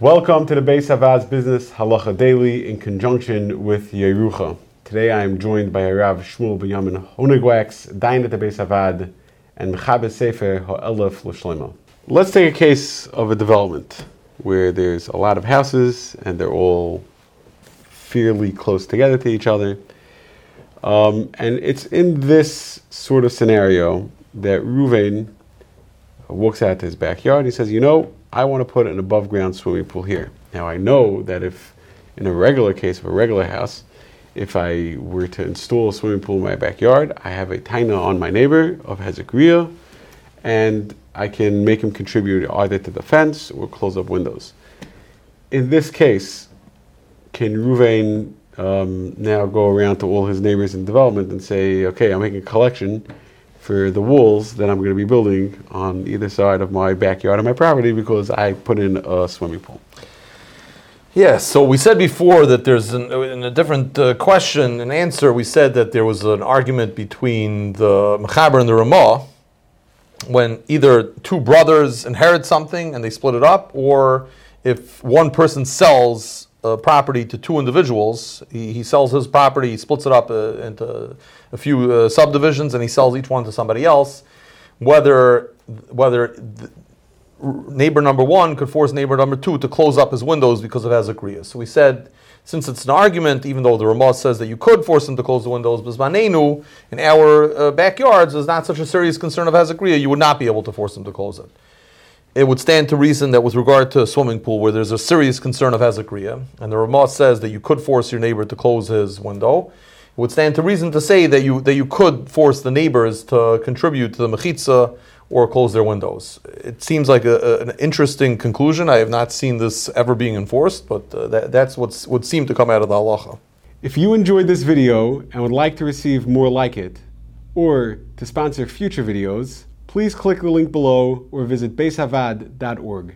Welcome to the Beis Havad's Business Halacha Daily in conjunction with Yerucha. Today I am joined by Rav Shmuel Benyamin Honigwachs, Dain at the Beis Havad, and Mechaber Sefer Ha'elef L'Shlema. Let's take a case of a development where there's a lot of houses and they're all fairly close together to each other. Um, and it's in this sort of scenario that Ruvain walks out to his backyard. He says, You know, I want to put an above ground swimming pool here. Now, I know that if in a regular case of a regular house, if I were to install a swimming pool in my backyard, I have a taina on my neighbor of Hazakriya, and I can make him contribute either to the fence or close up windows. In this case, can Ruvain um, now go around to all his neighbors in development and say, okay, I'm making a collection for the walls that I'm going to be building on either side of my backyard and my property because I put in a swimming pool. Yes, so we said before that there's an, in a different uh, question and answer, we said that there was an argument between the Mechaber and the Ramah when either two brothers inherit something and they split it up, or if one person sells a property to two individuals, he, he sells his property, he splits it up uh, into a few uh, subdivisions, and he sells each one to somebody else. Whether whether neighbor number one could force neighbor number two to close up his windows because of Azakriya. So we said, since it's an argument, even though the Ramah says that you could force him to close the windows, Bismanenu, in our uh, backyards, is not such a serious concern of Hazakriya, you would not be able to force him to close it. It would stand to reason that with regard to a swimming pool where there's a serious concern of Hazakriya, and the Ramah says that you could force your neighbor to close his window, it would stand to reason to say that you, that you could force the neighbors to contribute to the mechitza or close their windows. It seems like a, a, an interesting conclusion. I have not seen this ever being enforced, but uh, that, that's what would seem to come out of the halacha. If you enjoyed this video and would like to receive more like it, or to sponsor future videos, please click the link below or visit beishavad.org.